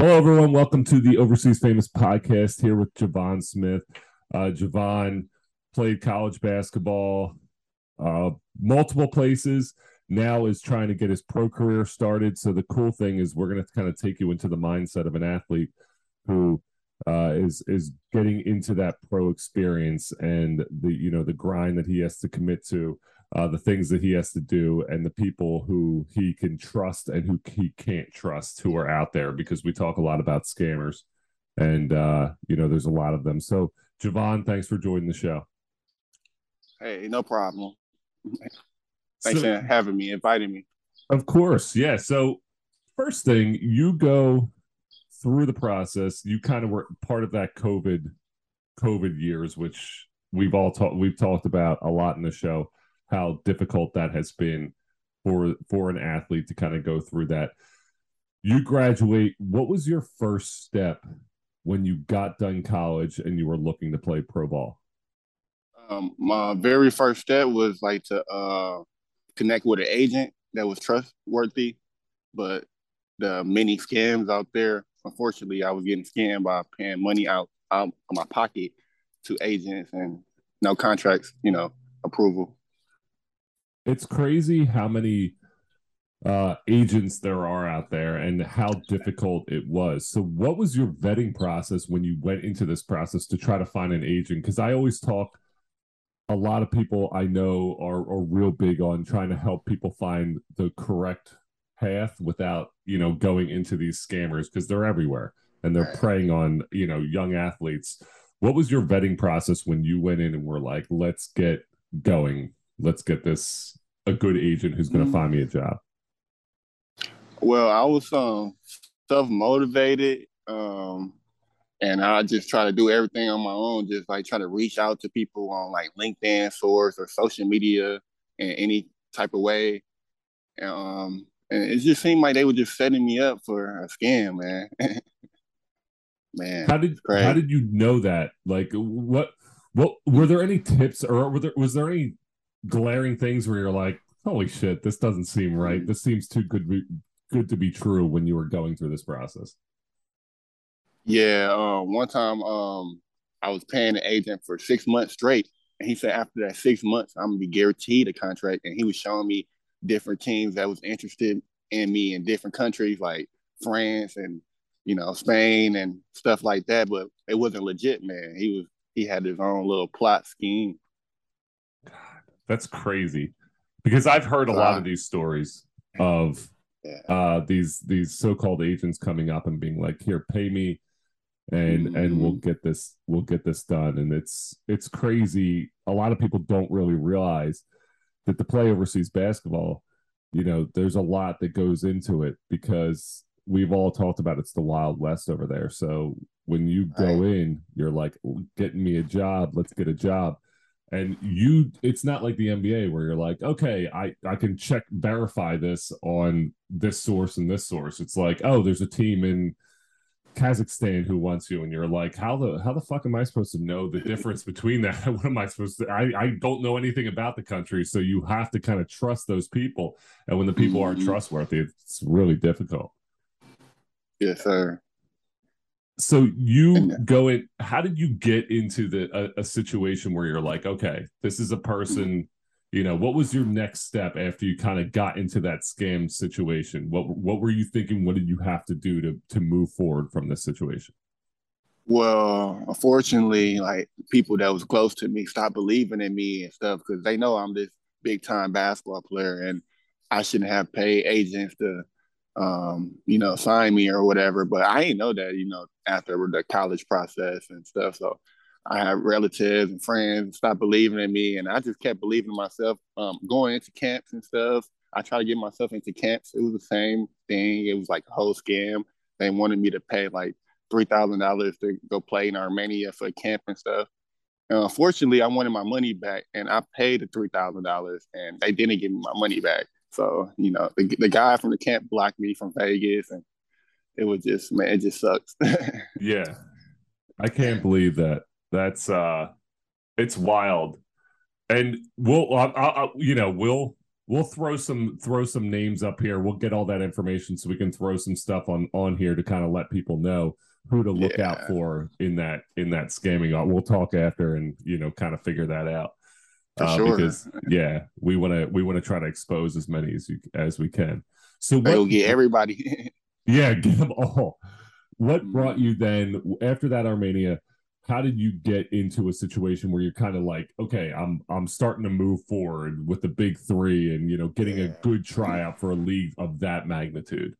Hello, everyone. Welcome to the Overseas Famous podcast here with Jevon Smith. Uh, Jevon played college basketball uh, multiple places. Now is trying to get his pro career started. So the cool thing is we're going to kind of take you into the mindset of an athlete who uh, is is getting into that pro experience and the you know the grind that he has to commit to uh, the things that he has to do and the people who he can trust and who he can't trust who are out there because we talk a lot about scammers and uh, you know there's a lot of them. So jevon thanks for joining the show. Hey no problem. Thanks so, for having me inviting me. Of course yeah. So first thing you go through the process. You kind of were part of that covid covid years which we've all talked we've talked about a lot in the show how difficult that has been for for an athlete to kind of go through that. You graduate. What was your first step when you got done college and you were looking to play pro ball? Um, my very first step was like to uh, connect with an agent that was trustworthy, but the many scams out there. Unfortunately, I was getting scammed by paying money out, out of my pocket to agents and no contracts, you know, approval it's crazy how many uh, agents there are out there and how difficult it was. So, what was your vetting process when you went into this process to try to find an agent? Because I always talk, a lot of people I know are, are real big on trying to help people find the correct path without, you know, going into these scammers because they're everywhere and they're preying on, you know, young athletes. What was your vetting process when you went in and were like, let's get going? Let's get this a good agent who's going to mm-hmm. find me a job? Well, I was um, self motivated, um, and I just try to do everything on my own. Just like try to reach out to people on like LinkedIn, Source, or social media in any type of way. Um, and it just seemed like they were just setting me up for a scam, man. man, how did how did you know that? Like, what what were there any tips, or were there was there any glaring things where you're like, holy shit, this doesn't seem right. This seems too good be, good to be true when you were going through this process? Yeah, uh, one time um, I was paying an agent for six months straight, and he said after that six months I'm gonna be guaranteed a contract, and he was showing me different teams that was interested in me in different countries like France and you know Spain and stuff like that, but it wasn't legit, man. He was he had his own little plot scheme. That's crazy. Because I've heard a lot of these stories of uh these these so-called agents coming up and being like, "Here, pay me and mm-hmm. and we'll mm-hmm. get this we'll get this done." And it's it's crazy. A lot of people don't really realize that to play overseas basketball, you know, there's a lot that goes into it because we've all talked about it's the wild west over there. So when you go right. in, you're like getting me a job, let's get a job and you it's not like the nba where you're like okay i i can check verify this on this source and this source. It's like oh there's a team in kazakhstan who wants you. And you're like how the how the fuck am i supposed to know the difference between that? What am i supposed to i i don't know anything about the country. So you have to kind of trust those people. And when the people aren't mm-hmm. trustworthy it's really difficult. Yes sir so you go in how did you get into the a, a, situation where you're like okay this is a mm-hmm. person you know what was your next step after you kind of got into that scam situation? What what were you thinking? What did you have to do to to move forward from this situation? Well unfortunately like people that was close to me stopped believing in me and stuff because they know i'm this big time basketball player and i shouldn't have paid agents to um, you know, sign me or whatever. But I didn't know that, you know, after the college process and stuff. So I had relatives and friends stop believing in me, and I just kept believing in myself. Um, going into camps and stuff, I tried to get myself into camps. It was the same thing. It was like a whole scam. They wanted me to pay like three thousand dollars to go play in Armenia for a camp and stuff. And unfortunately, I wanted my money back, and I paid the three thousand dollars, and they didn't give me my money back. So you know, the the guy from the camp blocked me from Vegas, and it was just man, it just sucks. yeah, I can't believe that. That's uh, it's wild. And we'll, I, I, you know, we'll we'll throw some throw some names up here. We'll get all that information so we can throw some stuff on on here to kind of let people know who to look yeah. out for in that in that scamming. We'll talk after and you know kind of figure that out. Uh, sure. Because yeah, we want to we want to try to expose as many as you as we can. So we'll get everybody. yeah, get them all. What brought mm-hmm. you then after that Armenia? How did you get into a situation where you're kind of like, okay, I'm I'm starting to move forward with the big three, and you know, getting yeah. a good tryout for a league of that magnitude?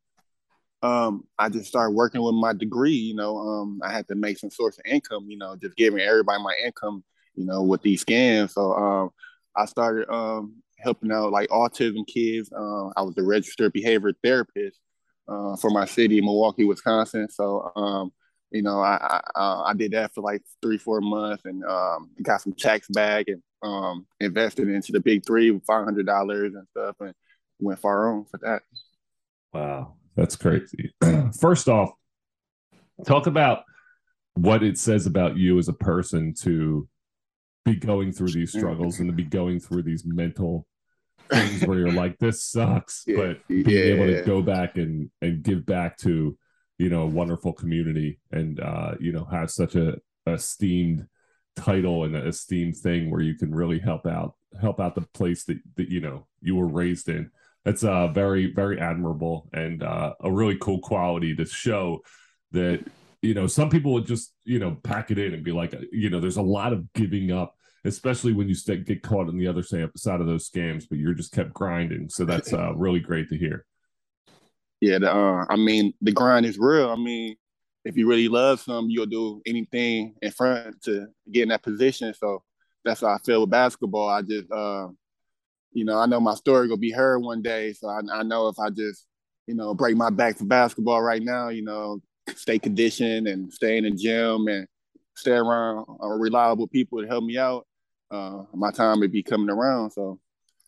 um, I just started working with my degree. You know, um, I had to make some source of income. You know, just giving everybody my income. You know, with these scams. So um, I started um, helping out like autism kids. Uh, I was a registered behavior therapist uh, for my city, Milwaukee, Wisconsin. So um, you know, I I, I, did that for like three, four months, and um, got some checks back and um, invested into the big three, five hundred dollars and stuff, and went far on for that. Wow, that's crazy. First off, talk about what it says about you as a person to be going through these struggles and to be going through these mental things where you're like, this sucks, yeah, but being yeah. able to go back and and give back to you know a wonderful community and uh, you know have such a esteemed title and an esteemed thing where you can really help out help out the place that, that you know you were raised in that's uh, very very admirable and uh, a really cool quality to show that you know some people would just you know pack it in and be like you know there's a lot of giving up especially when you st- get caught on the other side of those scams but you're just kept grinding. So that's uh, really great to hear. Yeah the, uh, i mean the grind is real. I mean if you really love something you'll do anything in front to get in that position. So that's how i feel with basketball. I just uh, you know, I know my story gonna be heard one day. So I, I know if I just, you know, break my back for basketball right now, you know, stay conditioned and stay in the gym and stay around uh, reliable people to help me out, uh, my time would be coming around. So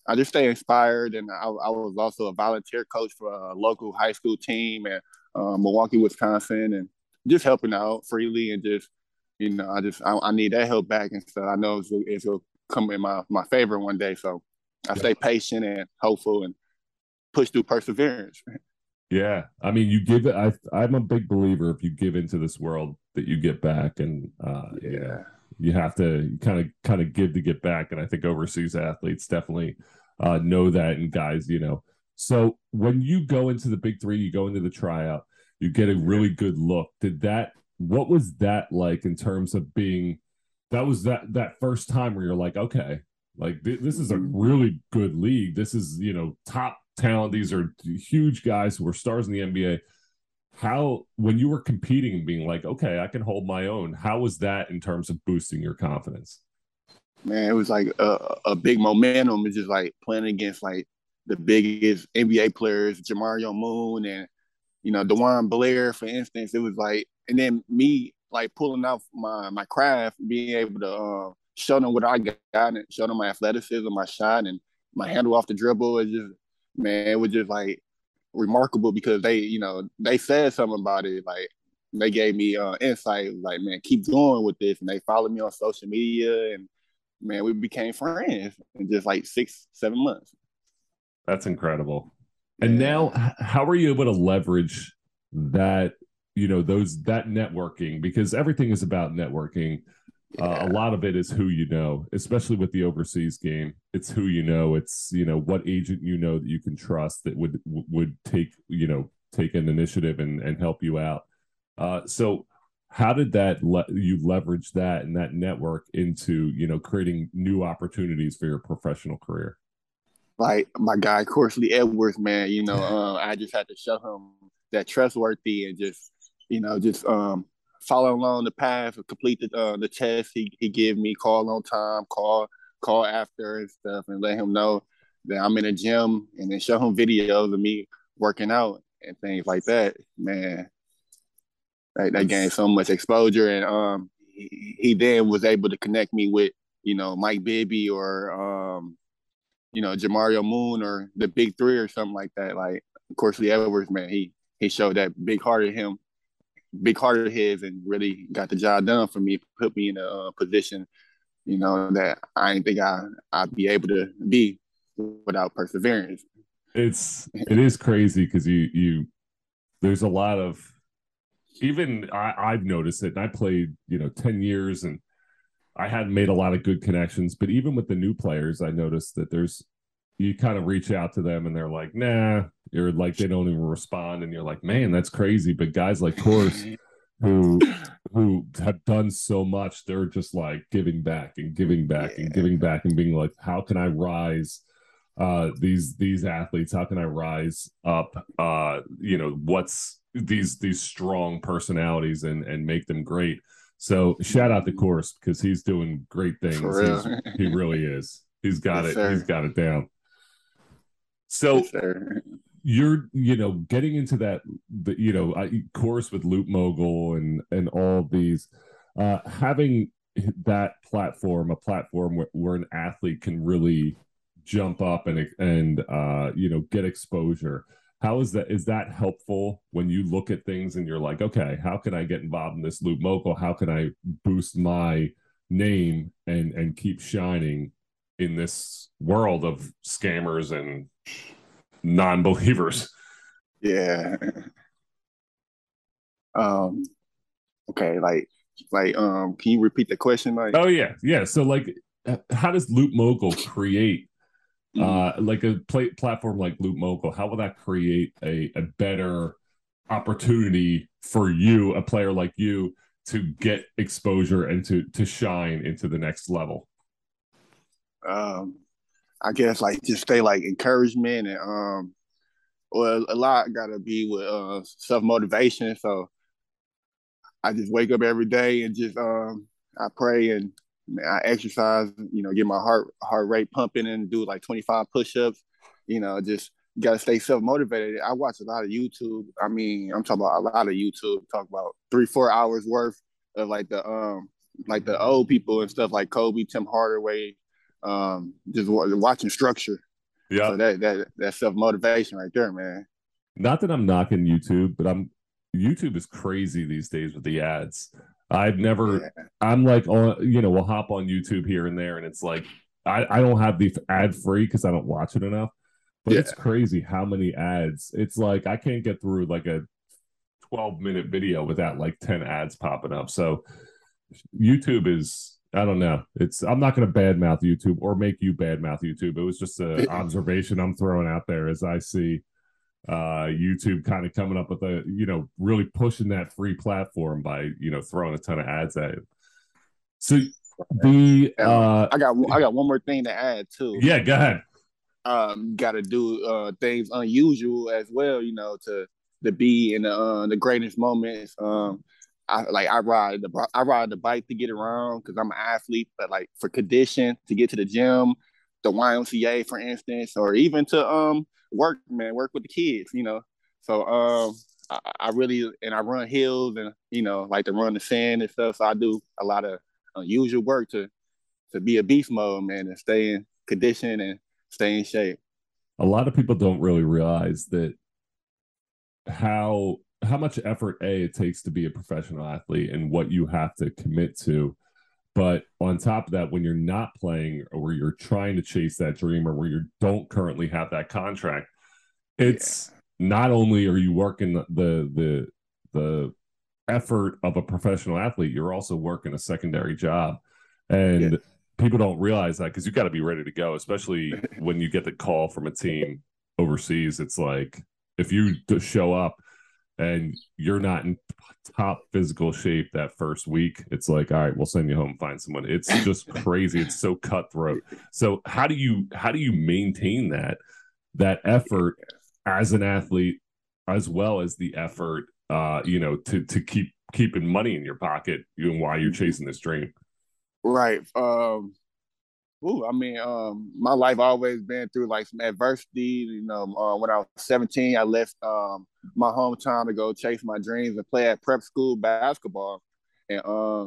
I just stay inspired. And I, I was also a volunteer coach for a local high school team in uh, Milwaukee, Wisconsin, and just helping out freely and just, you know, I just I, I need that help back and stuff. I know it's, it's gonna come in my my favor one day. So I stay patient and hopeful and push through perseverance. Yeah, I mean, you give it. I I'm a big believer if you give into this world that you get back, and uh, yeah, you, know, you have to kind of kind of give to get back. And I think overseas athletes definitely uh, know that, and guys, you know. So when you go into the big three, you go into the tryout, you get a really good look. Did that? What was that like in terms of being? That was that that first time where you're like, okay, like th- this is a really good league. This is you know top talent. These are huge guys who are stars in the NBA. How when you were competing and being like, okay, I can hold my own. How was that in terms of boosting your confidence? Man, it was like a, a big momentum. It's just like playing against like the biggest NBA players, Jamario Moon and you know DeJuan Blair, for instance. It was like, and then me like pulling out my my craft, being able to uh, show them what I got and show them my athleticism, my shot, and my handle off the dribble. It just man, it was just like remarkable because they, you know, they said something about it. Like they gave me uh, insight, like man, keep going with this, and they followed me on social media, and man, we became friends in just like six, seven months. That's incredible. And now, how are you able to leverage that? You know, those that networking because everything is about networking yeah. Uh, a lot of it is who you know, especially with the overseas game. It's who you know. It's you know what agent you know that you can trust that would would take you know take an initiative and and help you out. Uh, so how did that let you leverage that and that network into you know creating new opportunities for your professional career? Like my guy Corsley Edwards, man. You know, uh, I just had to show him that trustworthy and just you know just um follow along the path, complete the uh, the test he he give me, call on time, call call after and stuff, and let him know that I'm in a gym, and then show him videos of me working out and things like that. Man, that, that gained so much exposure, and um, he, he then was able to connect me with you know Mike Bibby or um, you know Jamario Moon or the Big Three or something like that. Like of Corsley Edwards, man, he he showed that big heart in him big heart of his and really got the job done for me, put me in a uh, position, you know, that I didn't think I I'd be able to be. without perseverance. It's it is crazy because you you there's a lot of even I, I've noticed it. And I played you know ten years and I hadn't made a lot of good connections, but even with the new players, I noticed that there's you kind of reach out to them and they're like, nah, you're like they don't even respond, and you're like, man, that's crazy. But guys like Course who who have done so much, they're just like giving back and giving back yeah. and giving back and being like, how can I rise? uh these these athletes how can i rise up uh you know what's these these strong personalities and and make them great so shout out to course because he's doing great things he really is he's got yes, it sir. he's got it down so yes, you're you know getting into that the you know course with LootMogul and and all these uh having that platform a platform where, where an athlete can really jump up and and uh you know get exposure how is that is that helpful when you look at things and you're like okay how can i get involved in this LootMogul? How can i boost my name and and keep shining in this world of scammers and non-believers. Yeah. Um okay like like um can you repeat the question like? Oh yeah yeah so like how does LootMogul create mm-hmm. uh like a play, platform like LootMogul how will that create a, a better opportunity for you a player like you to get exposure and to to shine into the next level um I guess like just stay like encouragement and um well a lot gotta be with uh self motivation. So I just wake up every day and just um I pray and I exercise, you know, get my heart heart rate pumping and do like 25 push-ups, you know, just gotta stay self-motivated. I watch a lot of YouTube. I mean, I'm talking about a lot of YouTube, talk about three, four hours worth of like the um like the old people and stuff like Kobe, Tim Hardaway, um, just watching structure. Yeah, so that that that self motivation right there, man. Not that I'm knocking YouTube, but I'm YouTube is crazy these days with the ads. I've never. Yeah. I'm like on, you know, we'll hop on YouTube here and there, and it's like I I don't have the ad free because I don't watch it enough. But yeah. it's crazy how many ads. It's like I can't get through like a 12 minute video without like 10 ads popping up. So YouTube is I don't know. It's I'm not going to badmouth YouTube or make you badmouth YouTube. It was just an observation I'm throwing out there as I see uh YouTube kind of coming up with a you know really pushing that free platform by you know throwing a ton of ads at it. So the uh I got I got one more thing to add too. Yeah, go ahead. Um, got to do uh things unusual as well. You know to to be in the uh, the greatest moments. Um, I like I ride the I ride the bike to get around because I'm an athlete, but like for condition to get to the gym, the YMCA for instance, or even to um work, man, work with the kids, you know. So um I, I really and I run hills and you know like to run the sand and stuff. So I do a lot of unusual work to to be a beast mode, man, and stay in condition and stay in shape. A lot of people don't really realize that how how much effort a it takes to be a professional athlete and what you have to commit to but on top of that when you're not playing or you're trying to chase that dream or where you don't currently have that contract it's yeah. not only are you working the the the effort of a professional athlete you're also working a secondary job and yeah. people don't realize that because you got to be ready to go especially when you get the call from a team overseas it's like if you show up and you're not in top physical shape that first week, it's like, all right, we'll send you home, find someone. It's just crazy. It's so cutthroat. So how do you how do you maintain that that effort as an athlete, as well as the effort, uh, you know, to to keep keeping money in your pocket even while you're chasing this dream? Right. Um Ooh, I mean, um, my life always been through like some adversity. You know, uh, when I was 17, I left um, my hometown to go chase my dreams and play at prep school basketball, and uh,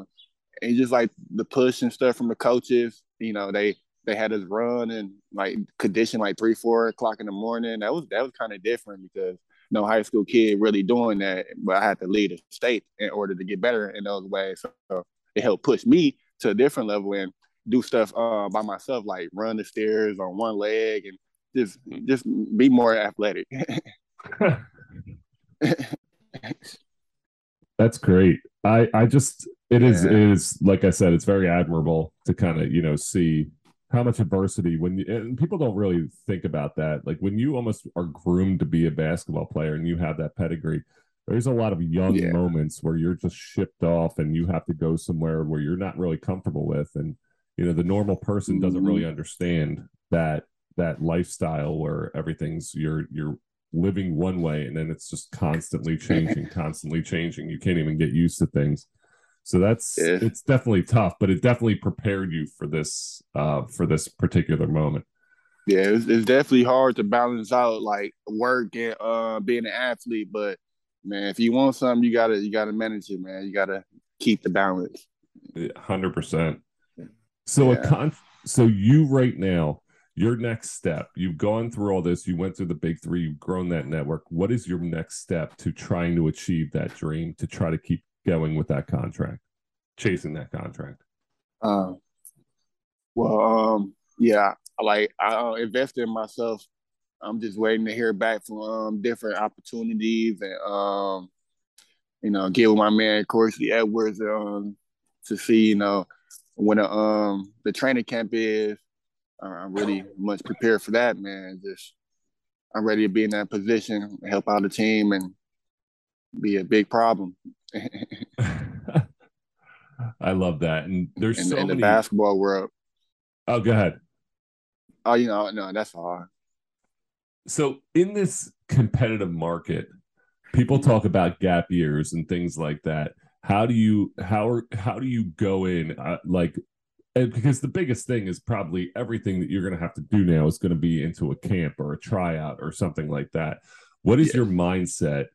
and just like the push and stuff from the coaches. You know, they they had us run and like condition like three, four o'clock in the morning. That was that was kind of different because no high school kid really doing that. But I had to lead a state in order to get better in those ways. So it helped push me to a different level and do stuff uh, by myself, like run the stairs on one leg and just just be more athletic. That's great. I I just it is yeah. it is like I said, it's very admirable to kind of you know see how much adversity when you and people don't really think about that. Like when you almost are groomed to be a basketball player and you have that pedigree, there's a lot of young yeah. moments where you're just shipped off and you have to go somewhere where you're not really comfortable with and you know the normal person doesn't really mm-hmm. understand that that lifestyle where everything's you're you're living one way and then it's just constantly changing constantly changing. You can't even get used to things. So that's yeah. it's definitely tough but it definitely prepared you for this uh for this particular moment. Yeah it's, it's definitely hard to balance out like work and uh being an athlete but man if you want something you gotta you gotta manage it man. You gotta keep the balance. 100% so yeah. a con so you right now your next step you've gone through all this you went through the big three you've grown that network. What is your next step to trying to achieve that dream to try to keep going with that contract chasing that contract? Um well um yeah like i uh, invested in myself. I'm just waiting to hear back from um different opportunities and um you know get with my man Corsley Edwards um to see you know when a, um the training camp is I'm really much prepared for that, man. Just I'm ready to be in that position, help out the team, and be a big problem. I love that, and there's in, so in many... the basketball world. Oh, go ahead. Oh, you know, no, that's all. So, in this competitive market, people talk about gap years and things like that. How do you how are how do you go in uh, like and because the biggest thing is probably everything that you're going to have to do now is going to be into a camp or a tryout or something like that. What is yeah. your mindset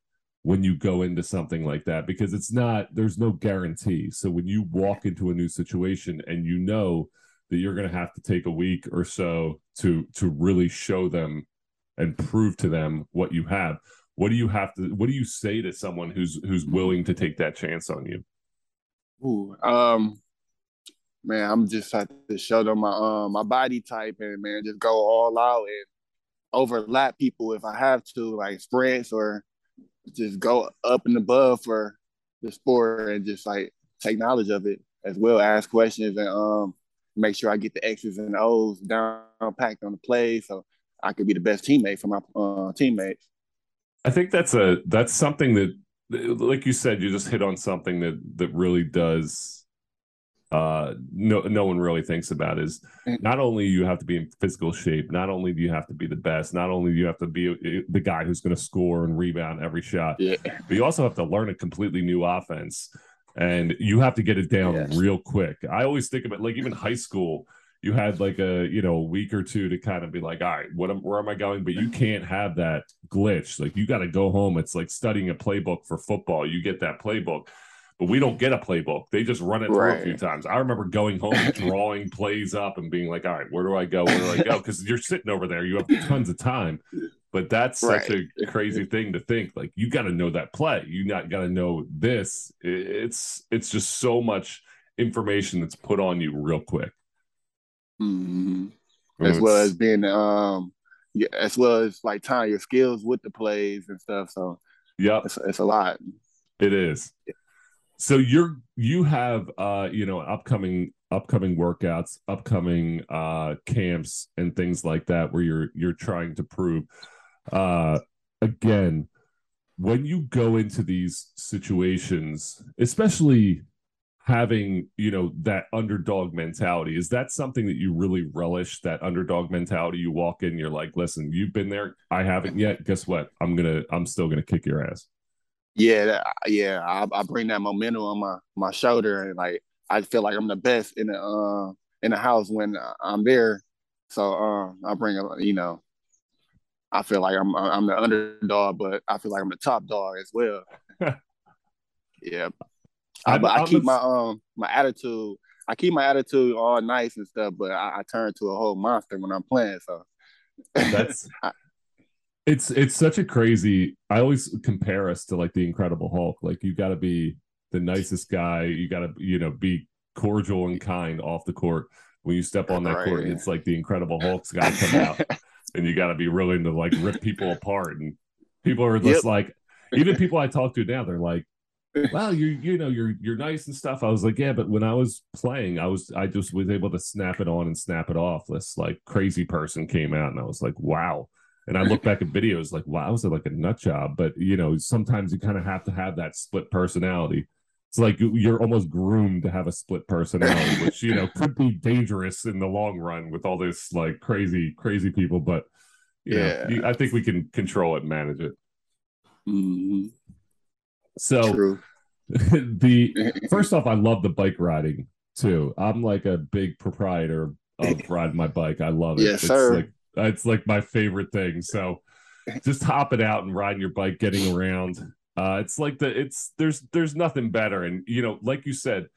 when you go into something like that? Because it's not, there's no guarantee. So when you walk into a new situation and you know that you're going to have to take a week or so to to really show them and prove to them what you have, what do you have to? What do you say to someone who's who's willing to take that chance on you? Ooh, um, man, I'm just have to show them my um my body type and man, just go all out and overlap people if I have to, like sprints or just go up and above for the sport and just like take knowledge of it as well, ask questions and um make sure I get the X's and O's down packed on the play so I could be the best teammate for my uh, teammates. I think that's a that's something that like you said, you just hit on something that that really does uh, no no one really thinks about is mm. not only you have to be in physical shape, not only do you have to be the best, not only do you have to be uh, the guy who's going to score and rebound every shot, yeah. but you also have to learn a completely new offense, and you have to get it down yes. real quick. I always think of it like even high school. You had like a you know a week or two to kind of be like, all right, what am, where am I going? But you can't have that glitch. Like you got to go home. It's like studying a playbook for football. You get that playbook but we don't get a playbook. They just run it through right. a few times. I remember going home, drawing plays up, and being like, "All right, where do I go? Where do I go?" Because you're sitting over there, you have tons of time. But that's right. such a crazy thing to think. Like you got to know that play. You not got to know this. It's it's just so much information that's put on you real quick. Mm-hmm. As well as being um, yeah, as well as like tying your skills with the plays and stuff. So yeah, it's, it's a lot. It is. So you're you have uh you know upcoming upcoming workouts upcoming uh camps and things like that where you're you're trying to prove uh again when you go into these situations especially having you know that underdog mentality. Is that something that you really relish that underdog mentality? You walk in you're like listen you've been there. I haven't yet. Guess what? I'm gonna i'm still gonna kick your ass. Yeah, that, yeah, I, I, bring that momentum on my my shoulder, and like I feel like I'm the best in the uh, in the house when I'm there. So um, I bring a, you know, I feel like I'm I'm the underdog, but I feel like I'm the top dog as well. yeah, I, I, I keep my um my attitude. I keep my attitude all nice and stuff, but I, I turn to a whole monster when I'm playing. So that's it's it's such a crazy. I always compare us to like the Incredible Hulk. Like you got to be the nicest guy. You got to you know be cordial and kind off the court. when you step on that right. court, it's like the Incredible Hulk's got to come out, and you got to be willing to like rip people apart. And people are just yep. like, even people I talk to now, they're like, "Well, you you know you're you're nice and stuff." I was like, "Yeah," but when I was playing, I was I just was able to snap it on and snap it off. This like crazy person came out, and I was like, "Wow." And I look back at videos like, wow, was it like a nut job? But you know, sometimes you kind of have to have that split personality. It's like you're almost groomed to have a split personality, which you know could be dangerous in the long run with all this like crazy, crazy people. But yeah, know, I think we can control it, manage it. Mm-hmm. So True. the first off, I love the bike riding too. I'm like a big proprietor of riding my bike. I love it. Yes, it's sir. Like it's like my favorite thing. So just hopping out and riding your bike, getting around. Uh, it's like the it's there's there's nothing better. And you know, like you said,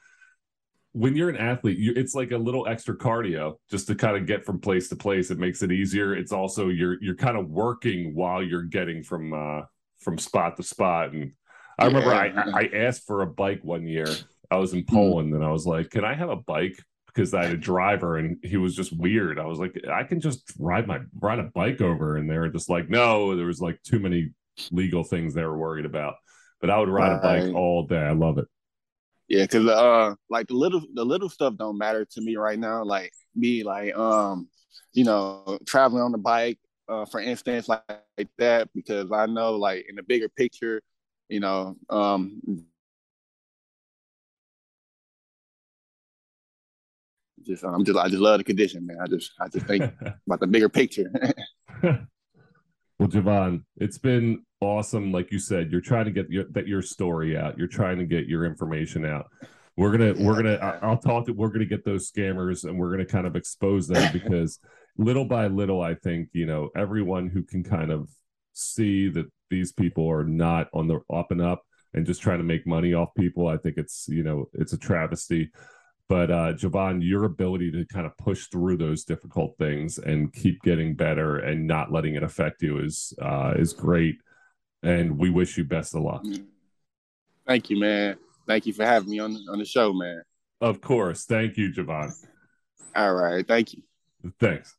when you're an athlete, you, it's like a little extra cardio just to kind of get from place to place. It makes it easier. It's also you're you're kind of working while you're getting from uh from spot to spot. And I remember yeah. I I asked for a bike one year. I was in hmm. Poland and I was like, "Can I have a bike?" because I had a driver and he was just weird. I was like, I can just ride my ride a bike over, and they were just like, no, there was like too many legal things they were worried about. But I would ride right. a bike all day. I love it. Yeah, because uh, like the little the little stuff don't matter to me right now. Like me, like um, you know, traveling on the bike, uh, for instance, like, like that, because I know like in the bigger picture, you know, um, just I'm just I just love the condition, man. I just I just think about the bigger picture. well, Jevon, it's been awesome. Like you said, you're trying to get your that your story out. You're trying to get your information out. We're gonna yeah, we're gonna I'll talk to we're gonna get those scammers and we're gonna kind of expose them because little by little, I think you know everyone who can kind of see that these people are not on the up and up and just trying to make money off people. I think it's you know it's a travesty. But uh, Jevon, your ability to kind of push through those difficult things and keep getting better and not letting it affect you is uh, is great. And we wish you best of luck. Thank you, man. Thank you for having me on on the show, man. Of course. Thank you, Jevon. All right. Thank you. Thanks.